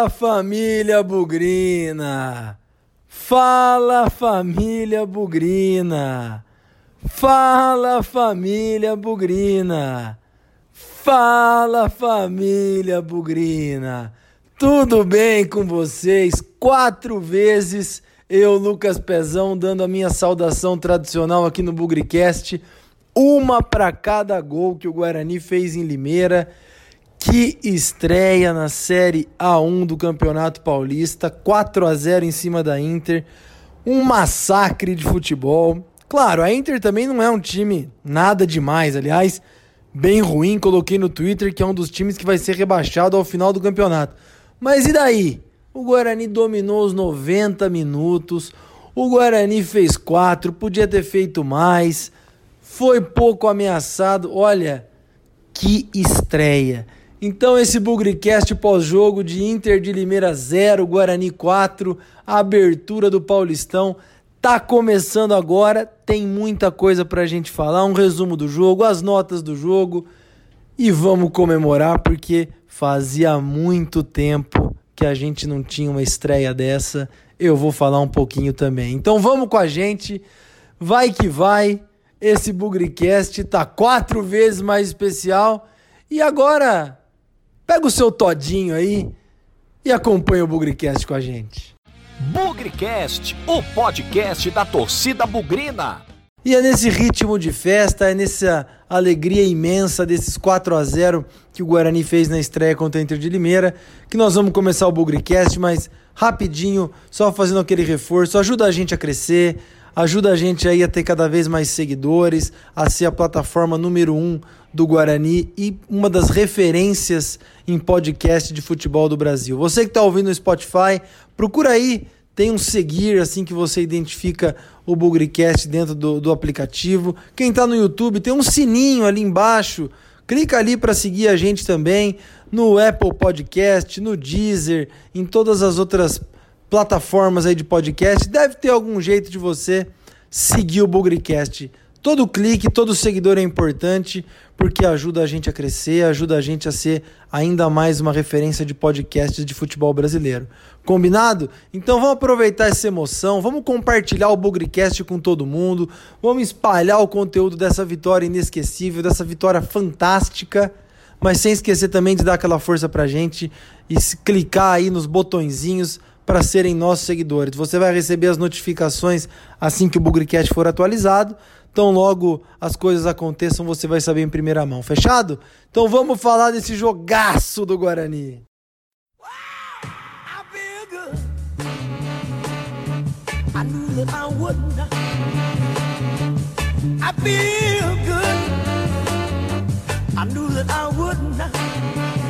Fala família Bugrina! Fala família Bugrina! Fala família Bugrina! Fala família Bugrina! Tudo bem com vocês? Quatro vezes eu, Lucas Pezão, dando a minha saudação tradicional aqui no Bugricast. Uma para cada gol que o Guarani fez em Limeira. Que estreia na Série A1 do Campeonato Paulista, 4 a 0 em cima da Inter. Um massacre de futebol. Claro, a Inter também não é um time nada demais, aliás, bem ruim. Coloquei no Twitter que é um dos times que vai ser rebaixado ao final do campeonato. Mas e daí? O Guarani dominou os 90 minutos. O Guarani fez 4, podia ter feito mais. Foi pouco ameaçado. Olha, que estreia. Então esse Bugricast pós-jogo de Inter de Limeira 0, Guarani 4, a abertura do Paulistão tá começando agora, tem muita coisa pra gente falar, um resumo do jogo, as notas do jogo e vamos comemorar porque fazia muito tempo que a gente não tinha uma estreia dessa. Eu vou falar um pouquinho também. Então vamos com a gente. Vai que vai. Esse Bugricast tá quatro vezes mais especial. E agora Pega o seu todinho aí e acompanha o Bugricast com a gente. Bugricast, o podcast da torcida bugrina. E é nesse ritmo de festa, é nessa alegria imensa desses 4 a 0 que o Guarani fez na estreia contra o Inter de Limeira, que nós vamos começar o Bugricast, mas rapidinho, só fazendo aquele reforço, ajuda a gente a crescer, ajuda a gente aí a ter cada vez mais seguidores, a ser a plataforma número um do Guarani e uma das referências em podcast de futebol do Brasil. Você que está ouvindo no Spotify, procura aí, tem um seguir assim que você identifica o Bugricast dentro do, do aplicativo. Quem está no YouTube, tem um sininho ali embaixo. Clica ali para seguir a gente também no Apple Podcast, no Deezer, em todas as outras plataformas aí de podcast, deve ter algum jeito de você seguir o Bugricast. Todo clique, todo seguidor é importante porque ajuda a gente a crescer, ajuda a gente a ser ainda mais uma referência de podcasts de futebol brasileiro. Combinado? Então vamos aproveitar essa emoção, vamos compartilhar o Bugricast com todo mundo, vamos espalhar o conteúdo dessa vitória inesquecível, dessa vitória fantástica, mas sem esquecer também de dar aquela força pra gente e clicar aí nos botõezinhos para serem nossos seguidores. Você vai receber as notificações assim que o Bugricast for atualizado. Então, logo as coisas aconteçam, você vai saber em primeira mão. Fechado? Então, vamos falar desse jogaço do Guarani. I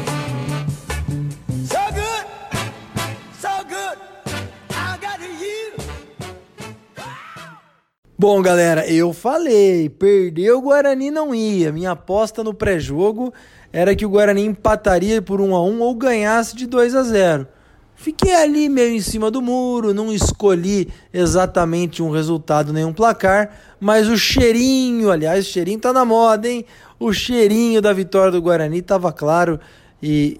Bom, galera, eu falei, perder o Guarani não ia. Minha aposta no pré-jogo era que o Guarani empataria por 1 a 1 ou ganhasse de 2 a 0. Fiquei ali meio em cima do muro, não escolhi exatamente um resultado nem um placar, mas o cheirinho, aliás, o cheirinho tá na moda, hein? O cheirinho da vitória do Guarani tava claro e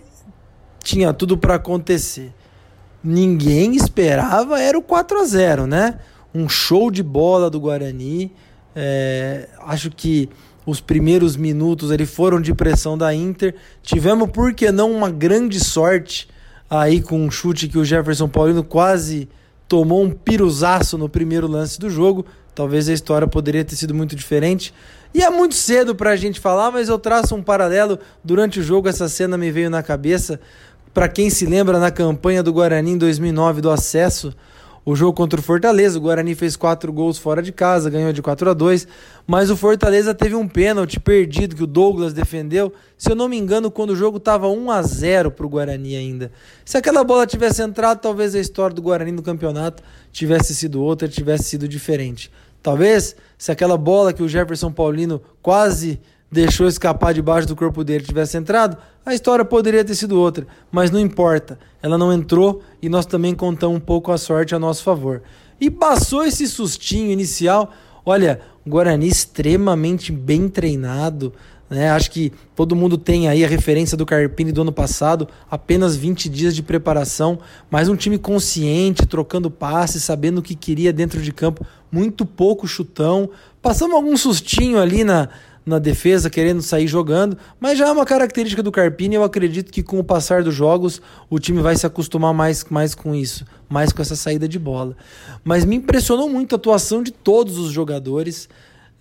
tinha tudo para acontecer. Ninguém esperava era o 4 a 0, né? Um show de bola do Guarani. É, acho que os primeiros minutos ali foram de pressão da Inter. Tivemos, por que não, uma grande sorte aí com um chute que o Jefferson Paulino quase tomou um piruzaço no primeiro lance do jogo. Talvez a história poderia ter sido muito diferente. E é muito cedo para a gente falar, mas eu traço um paralelo. Durante o jogo, essa cena me veio na cabeça. Para quem se lembra, na campanha do Guarani em 2009 do acesso, o jogo contra o Fortaleza. O Guarani fez quatro gols fora de casa, ganhou de 4 a 2 mas o Fortaleza teve um pênalti perdido que o Douglas defendeu. Se eu não me engano, quando o jogo estava 1 a 0 para o Guarani ainda. Se aquela bola tivesse entrado, talvez a história do Guarani no campeonato tivesse sido outra, tivesse sido diferente. Talvez se aquela bola que o Jefferson Paulino quase deixou escapar debaixo do corpo dele tivesse entrado, a história poderia ter sido outra, mas não importa. Ela não entrou e nós também contamos um pouco a sorte a nosso favor. E passou esse sustinho inicial. Olha, Guarani extremamente bem treinado, Né? Acho que todo mundo tem aí a referência do Carpini do ano passado, apenas 20 dias de preparação, mas um time consciente, trocando passes, sabendo o que queria dentro de campo, muito pouco chutão. Passamos algum sustinho ali na, na defesa, querendo sair jogando, mas já é uma característica do Carpini. Eu acredito que com o passar dos jogos o time vai se acostumar mais, mais com isso, mais com essa saída de bola. Mas me impressionou muito a atuação de todos os jogadores.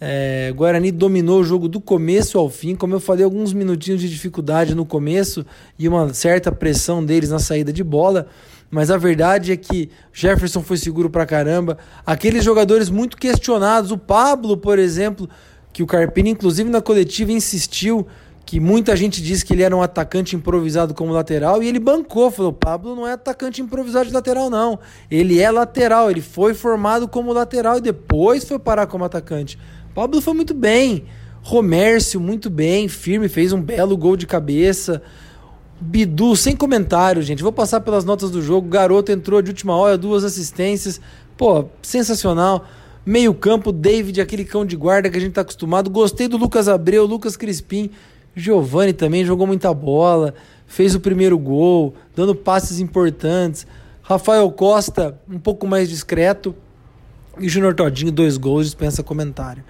É, Guarani dominou o jogo do começo ao fim. Como eu falei, alguns minutinhos de dificuldade no começo e uma certa pressão deles na saída de bola. Mas a verdade é que Jefferson foi seguro pra caramba. Aqueles jogadores muito questionados, o Pablo, por exemplo, que o Carpini, inclusive na coletiva, insistiu que muita gente disse que ele era um atacante improvisado como lateral e ele bancou, falou: Pablo não é atacante improvisado de lateral, não. Ele é lateral, ele foi formado como lateral e depois foi parar como atacante. Pablo foi muito bem. Romércio, muito bem, firme, fez um belo gol de cabeça. Bidu, sem comentário, gente. Vou passar pelas notas do jogo. Garoto entrou de última hora, duas assistências. Pô, sensacional. Meio campo, David, aquele cão de guarda que a gente tá acostumado. Gostei do Lucas Abreu, Lucas Crispim. Giovani também jogou muita bola. Fez o primeiro gol, dando passes importantes. Rafael Costa, um pouco mais discreto. E Júnior Todinho, dois gols, dispensa comentário.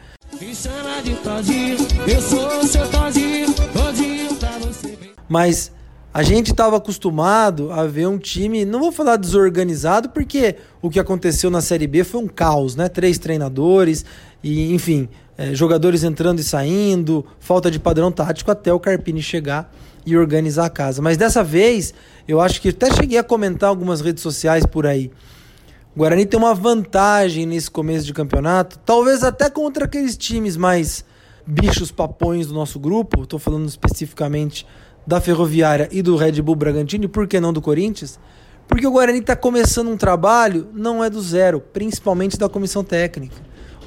Mas a gente estava acostumado a ver um time, não vou falar desorganizado, porque o que aconteceu na Série B foi um caos, né? Três treinadores e, enfim, é, jogadores entrando e saindo, falta de padrão tático até o Carpini chegar e organizar a casa. Mas dessa vez, eu acho que até cheguei a comentar algumas redes sociais por aí. O Guarani tem uma vantagem nesse começo de campeonato, talvez até contra aqueles times mais bichos papões do nosso grupo, estou falando especificamente da Ferroviária e do Red Bull Bragantino, e por que não do Corinthians? Porque o Guarani está começando um trabalho, não é do zero, principalmente da comissão técnica.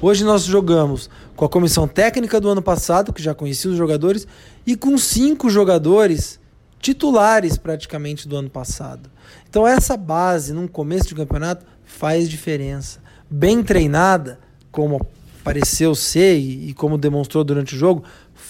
Hoje nós jogamos com a comissão técnica do ano passado, que já conhecia os jogadores, e com cinco jogadores titulares praticamente do ano passado. Então essa base, num começo de campeonato, faz diferença. Bem treinada, como pareceu ser e, e como demonstrou durante o jogo,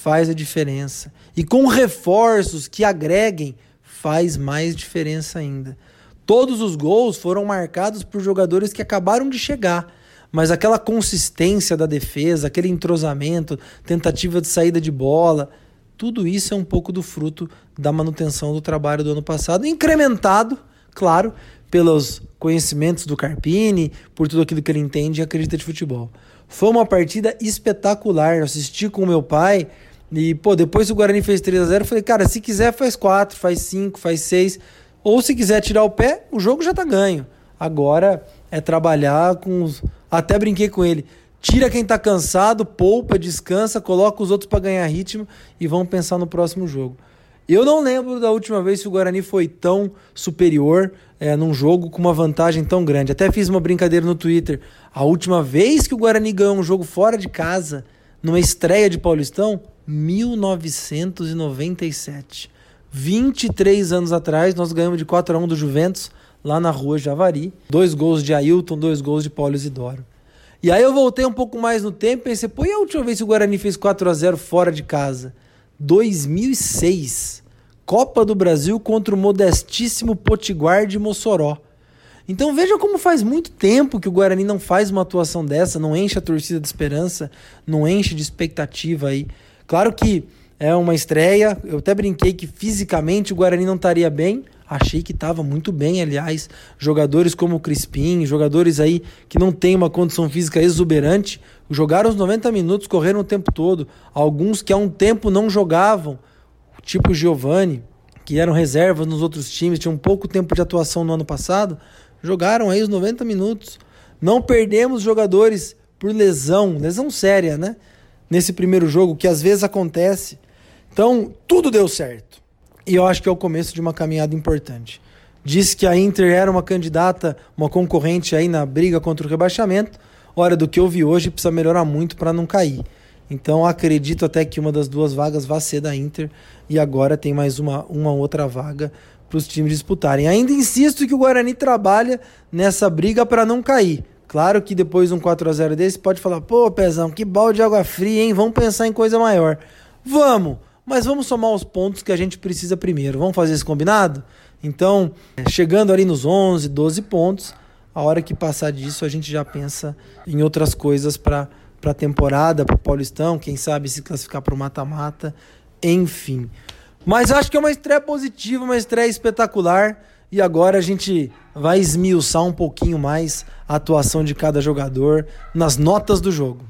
faz a diferença. E com reforços que agreguem, faz mais diferença ainda. Todos os gols foram marcados por jogadores que acabaram de chegar, mas aquela consistência da defesa, aquele entrosamento, tentativa de saída de bola, tudo isso é um pouco do fruto da manutenção do trabalho do ano passado, incrementado, claro, pelos conhecimentos do Carpini, por tudo aquilo que ele entende e acredita de futebol. Foi uma partida espetacular. Eu assisti com meu pai e, pô, depois o Guarani fez 3 a 0 eu falei, cara, se quiser faz 4, faz 5, faz 6. Ou se quiser tirar o pé, o jogo já tá ganho. Agora é trabalhar com os... Até brinquei com ele. Tira quem tá cansado, poupa, descansa, coloca os outros para ganhar ritmo e vamos pensar no próximo jogo. Eu não lembro da última vez que o Guarani foi tão superior é, num jogo com uma vantagem tão grande. Até fiz uma brincadeira no Twitter. A última vez que o Guarani ganhou um jogo fora de casa, numa estreia de Paulistão, 1997. 23 anos atrás, nós ganhamos de 4 a 1 do Juventus, lá na rua Javari. Dois gols de Ailton, dois gols de Paulo Isidoro. E aí eu voltei um pouco mais no tempo e pensei, pô, e a última vez que o Guarani fez 4 a 0 fora de casa? 2006, Copa do Brasil contra o modestíssimo Potiguar de Mossoró. Então veja como faz muito tempo que o Guarani não faz uma atuação dessa, não enche a torcida de esperança, não enche de expectativa aí. Claro que é uma estreia, eu até brinquei que fisicamente o Guarani não estaria bem, achei que estava muito bem, aliás. Jogadores como o Crispim, jogadores aí que não têm uma condição física exuberante, jogaram os 90 minutos, correram o tempo todo. Alguns que há um tempo não jogavam, tipo Giovani, que eram reservas nos outros times, tinham pouco tempo de atuação no ano passado, jogaram aí os 90 minutos. Não perdemos jogadores por lesão, lesão séria, né? Nesse primeiro jogo, que às vezes acontece. Então, tudo deu certo. E eu acho que é o começo de uma caminhada importante. Disse que a Inter era uma candidata, uma concorrente aí na briga contra o rebaixamento. Olha, do que eu vi hoje, precisa melhorar muito para não cair. Então acredito até que uma das duas vagas vai ser da Inter e agora tem mais uma, uma outra vaga para os times disputarem. Ainda insisto que o Guarani trabalha nessa briga para não cair. Claro que depois de um 4 a 0 desse pode falar, pô, Pezão, que balde de água fria, hein? Vamos pensar em coisa maior. Vamos, mas vamos somar os pontos que a gente precisa primeiro. Vamos fazer esse combinado? Então, chegando ali nos 11, 12 pontos, a hora que passar disso, a gente já pensa em outras coisas para a temporada, para o Paulistão, quem sabe se classificar para o mata-mata, enfim. Mas acho que é uma estreia positiva, uma estreia espetacular. E agora a gente vai esmiuçar um pouquinho mais a atuação de cada jogador nas notas do jogo.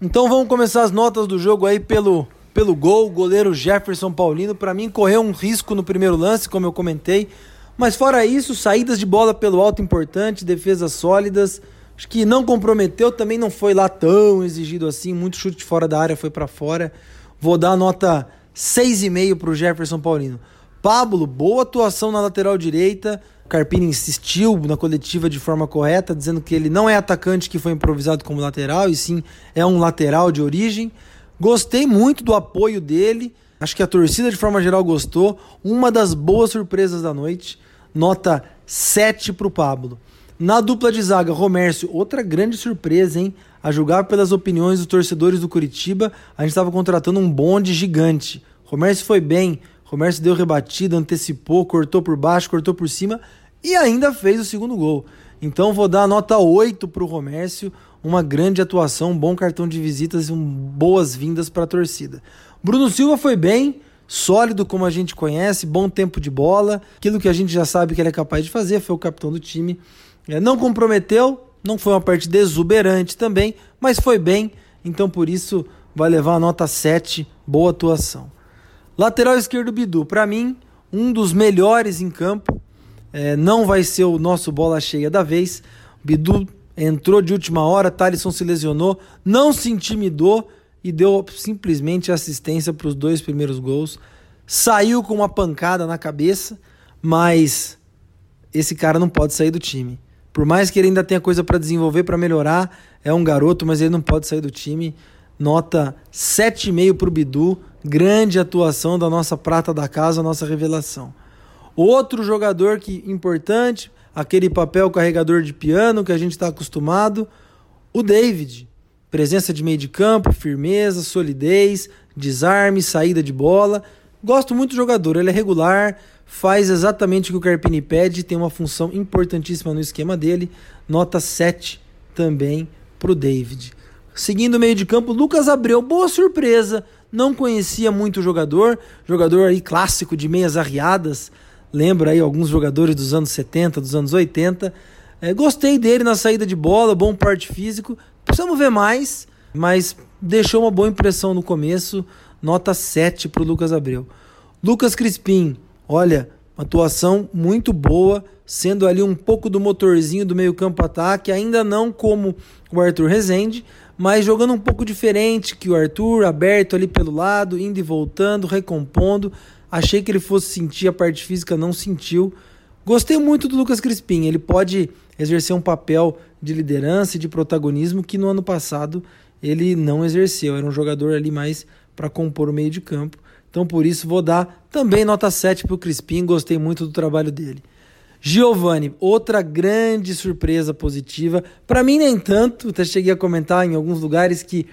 Então vamos começar as notas do jogo aí pelo, pelo gol. O goleiro Jefferson Paulino, para mim, correu um risco no primeiro lance, como eu comentei. Mas fora isso, saídas de bola pelo alto importante, defesas sólidas. Acho que não comprometeu, também não foi lá tão exigido assim. Muito chute fora da área foi para fora. Vou dar nota 6,5 para o Jefferson Paulino. Pablo, boa atuação na lateral direita. Carpini insistiu na coletiva de forma correta, dizendo que ele não é atacante que foi improvisado como lateral, e sim é um lateral de origem. Gostei muito do apoio dele. Acho que a torcida de forma geral gostou. Uma das boas surpresas da noite. Nota 7 para o Pablo. Na dupla de zaga, Romércio, outra grande surpresa, hein? A julgar pelas opiniões dos torcedores do Curitiba, a gente estava contratando um bonde gigante. Romércio foi bem, Romércio deu rebatida, antecipou, cortou por baixo, cortou por cima e ainda fez o segundo gol. Então vou dar a nota 8 para o Romércio, uma grande atuação, um bom cartão de visitas e um boas-vindas para a torcida. Bruno Silva foi bem, sólido como a gente conhece, bom tempo de bola, aquilo que a gente já sabe que ele é capaz de fazer, foi o capitão do time. É, não comprometeu, não foi uma partida exuberante também, mas foi bem, então por isso vai levar a nota 7, boa atuação. Lateral esquerdo Bidu, para mim, um dos melhores em campo, é, não vai ser o nosso bola cheia da vez. Bidu entrou de última hora, Thalisson se lesionou, não se intimidou e deu simplesmente assistência para os dois primeiros gols. Saiu com uma pancada na cabeça, mas esse cara não pode sair do time. Por mais que ele ainda tenha coisa para desenvolver, para melhorar, é um garoto, mas ele não pode sair do time. Nota 7,5 para o Bidu. Grande atuação da nossa prata da casa, nossa revelação. Outro jogador que importante, aquele papel carregador de piano que a gente está acostumado, o David. Presença de meio de campo, firmeza, solidez, desarme, saída de bola. Gosto muito do jogador, ele é regular, faz exatamente o que o Carpini pede, tem uma função importantíssima no esquema dele. Nota 7 também para o David. Seguindo o meio de campo, Lucas Abreu, boa surpresa. Não conhecia muito o jogador, jogador aí clássico de meias arriadas, lembra aí alguns jogadores dos anos 70, dos anos 80. É, gostei dele na saída de bola, bom porte físico. Precisamos ver mais, mas deixou uma boa impressão no começo. Nota 7 para o Lucas Abreu. Lucas Crispim, olha, atuação muito boa, sendo ali um pouco do motorzinho do meio-campo ataque, ainda não como o Arthur Rezende, mas jogando um pouco diferente que o Arthur, aberto ali pelo lado, indo e voltando, recompondo. Achei que ele fosse sentir a parte física, não sentiu. Gostei muito do Lucas Crispim. Ele pode exercer um papel de liderança e de protagonismo que no ano passado ele não exerceu. Era um jogador ali mais para compor o meio de campo. Então por isso vou dar também nota 7 para o Crispim. Gostei muito do trabalho dele. Giovanni, outra grande surpresa positiva. Para mim, nem tanto. Até cheguei a comentar em alguns lugares que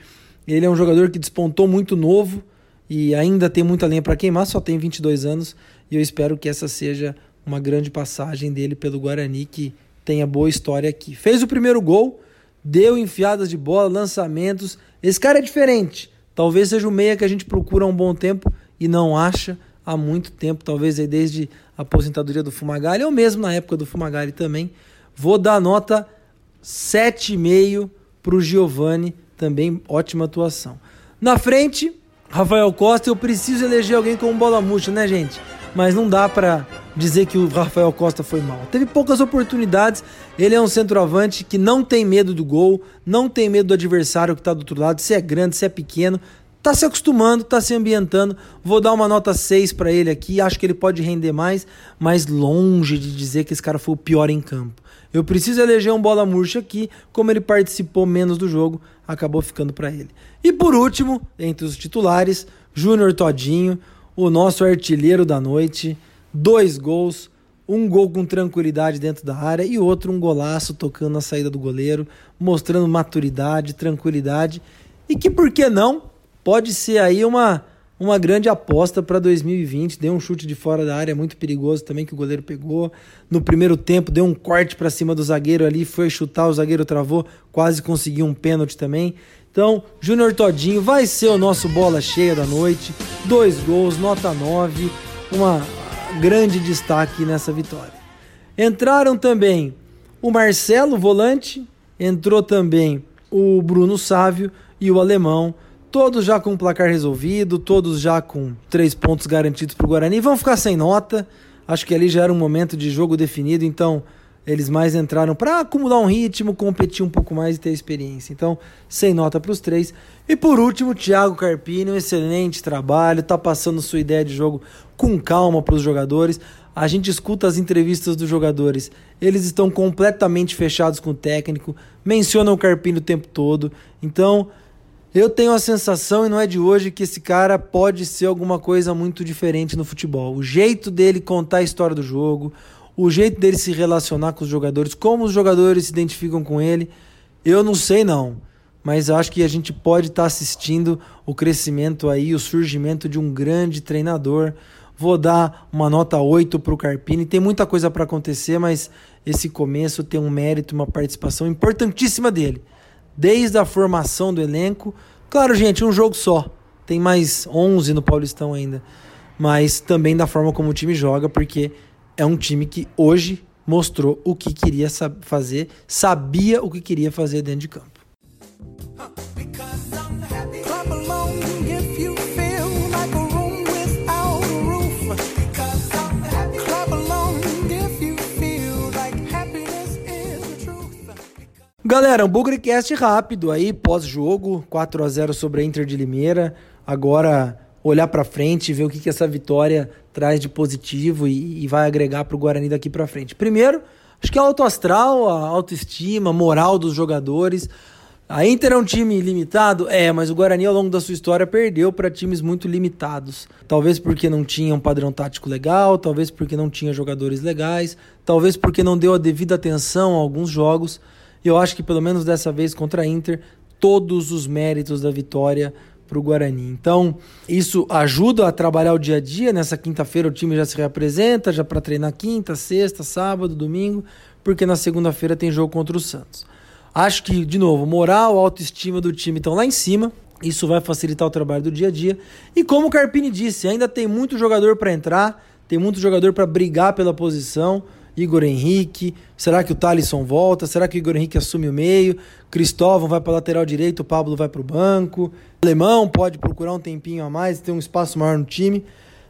ele é um jogador que despontou muito novo e ainda tem muita lenha para queimar, só tem 22 anos e eu espero que essa seja uma grande passagem dele pelo Guarani que tenha boa história aqui. Fez o primeiro gol, deu enfiadas de bola, lançamentos. Esse cara é diferente. Talvez seja o meia que a gente procura há um bom tempo e não acha há muito tempo, talvez aí desde a aposentadoria do Fumagalli ou mesmo na época do Fumagalli também. Vou dar nota 7,5 para o Giovani, também ótima atuação. Na frente, Rafael Costa, eu preciso eleger alguém como bola murcha, né, gente? Mas não dá para dizer que o Rafael Costa foi mal. Teve poucas oportunidades. Ele é um centroavante que não tem medo do gol, não tem medo do adversário que está do outro lado, se é grande, se é pequeno. Tá se acostumando, tá se ambientando. Vou dar uma nota 6 para ele aqui. Acho que ele pode render mais, mas longe de dizer que esse cara foi o pior em campo. Eu preciso eleger um bola murcha aqui, como ele participou menos do jogo, acabou ficando para ele. E por último, entre os titulares, Júnior Todinho, o nosso artilheiro da noite, dois gols, um gol com tranquilidade dentro da área e outro um golaço tocando na saída do goleiro, mostrando maturidade, tranquilidade e que por que não pode ser aí uma uma grande aposta para 2020. Deu um chute de fora da área muito perigoso também que o goleiro pegou. No primeiro tempo deu um corte para cima do zagueiro ali, foi chutar, o zagueiro travou, quase conseguiu um pênalti também. Então, Júnior Todinho vai ser o nosso bola cheia da noite. Dois gols, nota 9, uma grande destaque nessa vitória. Entraram também o Marcelo, volante, entrou também o Bruno Sávio e o alemão, todos já com o placar resolvido, todos já com três pontos garantidos para o Guarani. Vão ficar sem nota, acho que ali já era um momento de jogo definido, então eles mais entraram para acumular um ritmo, competir um pouco mais e ter experiência. Então, sem nota para os três. E por último, Thiago Carpini, um excelente trabalho, tá passando sua ideia de jogo com calma para os jogadores. A gente escuta as entrevistas dos jogadores, eles estão completamente fechados com o técnico, mencionam o Carpini o tempo todo. Então, eu tenho a sensação, e não é de hoje, que esse cara pode ser alguma coisa muito diferente no futebol. O jeito dele contar a história do jogo, o jeito dele se relacionar com os jogadores, como os jogadores se identificam com ele, eu não sei não. Mas acho que a gente pode estar tá assistindo o crescimento aí, o surgimento de um grande treinador. Vou dar uma nota 8 para o Carpini. Tem muita coisa para acontecer, mas esse começo tem um mérito, uma participação importantíssima dele. Desde a formação do elenco. Claro, gente, um jogo só. Tem mais 11 no Paulistão ainda. Mas também da forma como o time joga, porque é um time que hoje mostrou o que queria fazer, sabia o que queria fazer dentro de campo. Galera, um Bugrecast rápido aí, pós-jogo, 4 a 0 sobre a Inter de Limeira. Agora olhar para frente, ver o que, que essa vitória traz de positivo e, e vai agregar para o Guarani daqui para frente. Primeiro, acho que é o astral, a autoestima, a moral dos jogadores. A Inter é um time limitado? É, mas o Guarani ao longo da sua história perdeu para times muito limitados. Talvez porque não tinha um padrão tático legal, talvez porque não tinha jogadores legais, talvez porque não deu a devida atenção a alguns jogos. E eu acho que pelo menos dessa vez contra a Inter, todos os méritos da vitória para o Guarani. Então, isso ajuda a trabalhar o dia a dia. Nessa quinta-feira o time já se reapresenta, já para treinar quinta, sexta, sábado, domingo, porque na segunda-feira tem jogo contra o Santos. Acho que, de novo, moral, autoestima do time estão lá em cima. Isso vai facilitar o trabalho do dia a dia. E como o Carpini disse, ainda tem muito jogador para entrar, tem muito jogador para brigar pela posição. Igor Henrique, será que o Thalisson volta? Será que o Igor Henrique assume o meio? Cristóvão vai para lateral direito, o Pablo vai para o banco. O Alemão pode procurar um tempinho a mais, ter um espaço maior no time.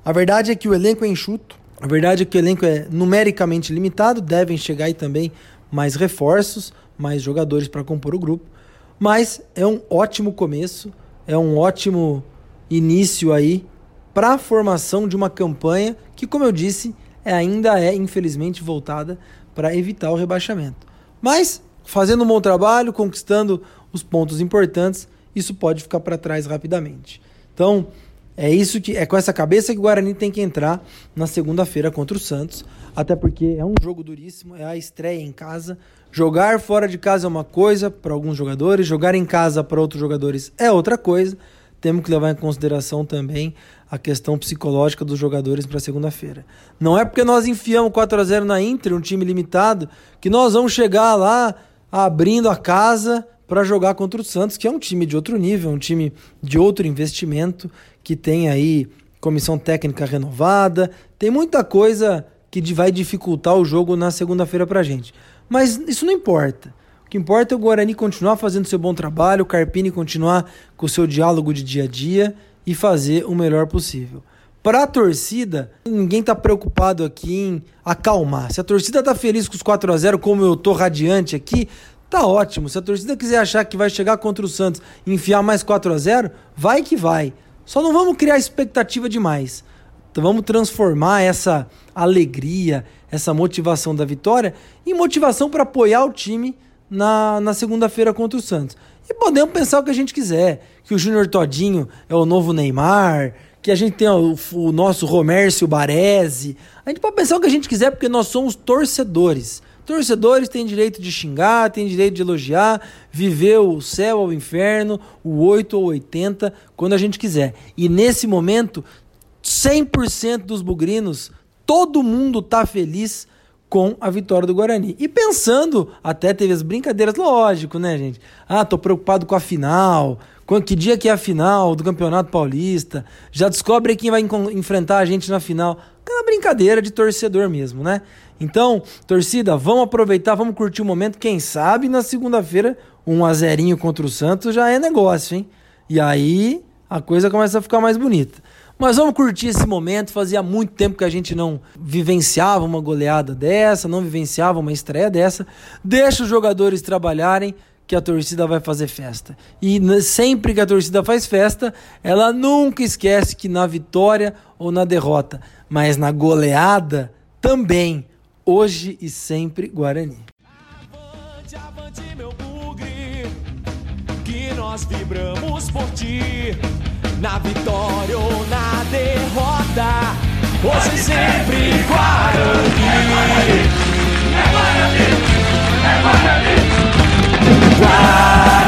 A verdade é que o elenco é enxuto. A verdade é que o elenco é numericamente limitado, devem chegar aí também mais reforços, mais jogadores para compor o grupo. Mas é um ótimo começo, é um ótimo início aí para a formação de uma campanha que, como eu disse, ainda é, infelizmente, voltada para evitar o rebaixamento. Mas, fazendo um bom trabalho, conquistando os pontos importantes, isso pode ficar para trás rapidamente. Então, é isso que é com essa cabeça que o Guarani tem que entrar na segunda-feira contra o Santos, até porque é um jogo duríssimo, é a estreia em casa. Jogar fora de casa é uma coisa para alguns jogadores, jogar em casa para outros jogadores é outra coisa. Temos que levar em consideração também a questão psicológica dos jogadores para segunda-feira. Não é porque nós enfiamos 4 a 0 na Inter, um time limitado, que nós vamos chegar lá abrindo a casa para jogar contra o Santos, que é um time de outro nível, um time de outro investimento, que tem aí comissão técnica renovada, tem muita coisa que vai dificultar o jogo na segunda-feira para a gente. Mas isso não importa. O que importa é o Guarani continuar fazendo seu bom trabalho, o Carpini continuar com o seu diálogo de dia a dia e fazer o melhor possível. Para a torcida, ninguém está preocupado aqui em acalmar. Se a torcida está feliz com os 4 a 0 como eu tô radiante aqui, tá ótimo. Se a torcida quiser achar que vai chegar contra o Santos e enfiar mais 4 a 0 vai que vai. Só não vamos criar expectativa demais. Então vamos transformar essa alegria, essa motivação da vitória em motivação para apoiar o time na, na segunda-feira contra o Santos. E podemos pensar o que a gente quiser, que o Júnior Todinho é o novo Neymar, que a gente tem o, o nosso Romércio Baresi. A gente pode pensar o que a gente quiser porque nós somos torcedores. Torcedores têm direito de xingar, têm direito de elogiar, viver o céu ou o inferno, o 8 ou 80, quando a gente quiser. E nesse momento, 100% dos bugrinos, todo mundo tá feliz com a vitória do Guarani. E pensando, até teve as brincadeiras, lógico, né, gente? Ah, tô preocupado com a final. Que dia que é a final do Campeonato Paulista? Já descobre quem vai enfrentar a gente na final. Aquela brincadeira de torcedor mesmo, né? Então, torcida, vamos aproveitar, vamos curtir o momento. Quem sabe na segunda-feira, um azerinho contra o Santos já é negócio, hein? E aí a coisa começa a ficar mais bonita. Mas vamos curtir esse momento. Fazia muito tempo que a gente não vivenciava uma goleada dessa, não vivenciava uma estreia dessa. Deixa os jogadores trabalharem, que a torcida vai fazer festa. E sempre que a torcida faz festa, ela nunca esquece que na vitória ou na derrota, mas na goleada também hoje e sempre Guarani. Avante, avante, meu bugre, que nós vibramos por ti, na vitória ou na derrota. Hoje sempre Guarani. É Guarani, é Guarani, é Guarani. Guarani.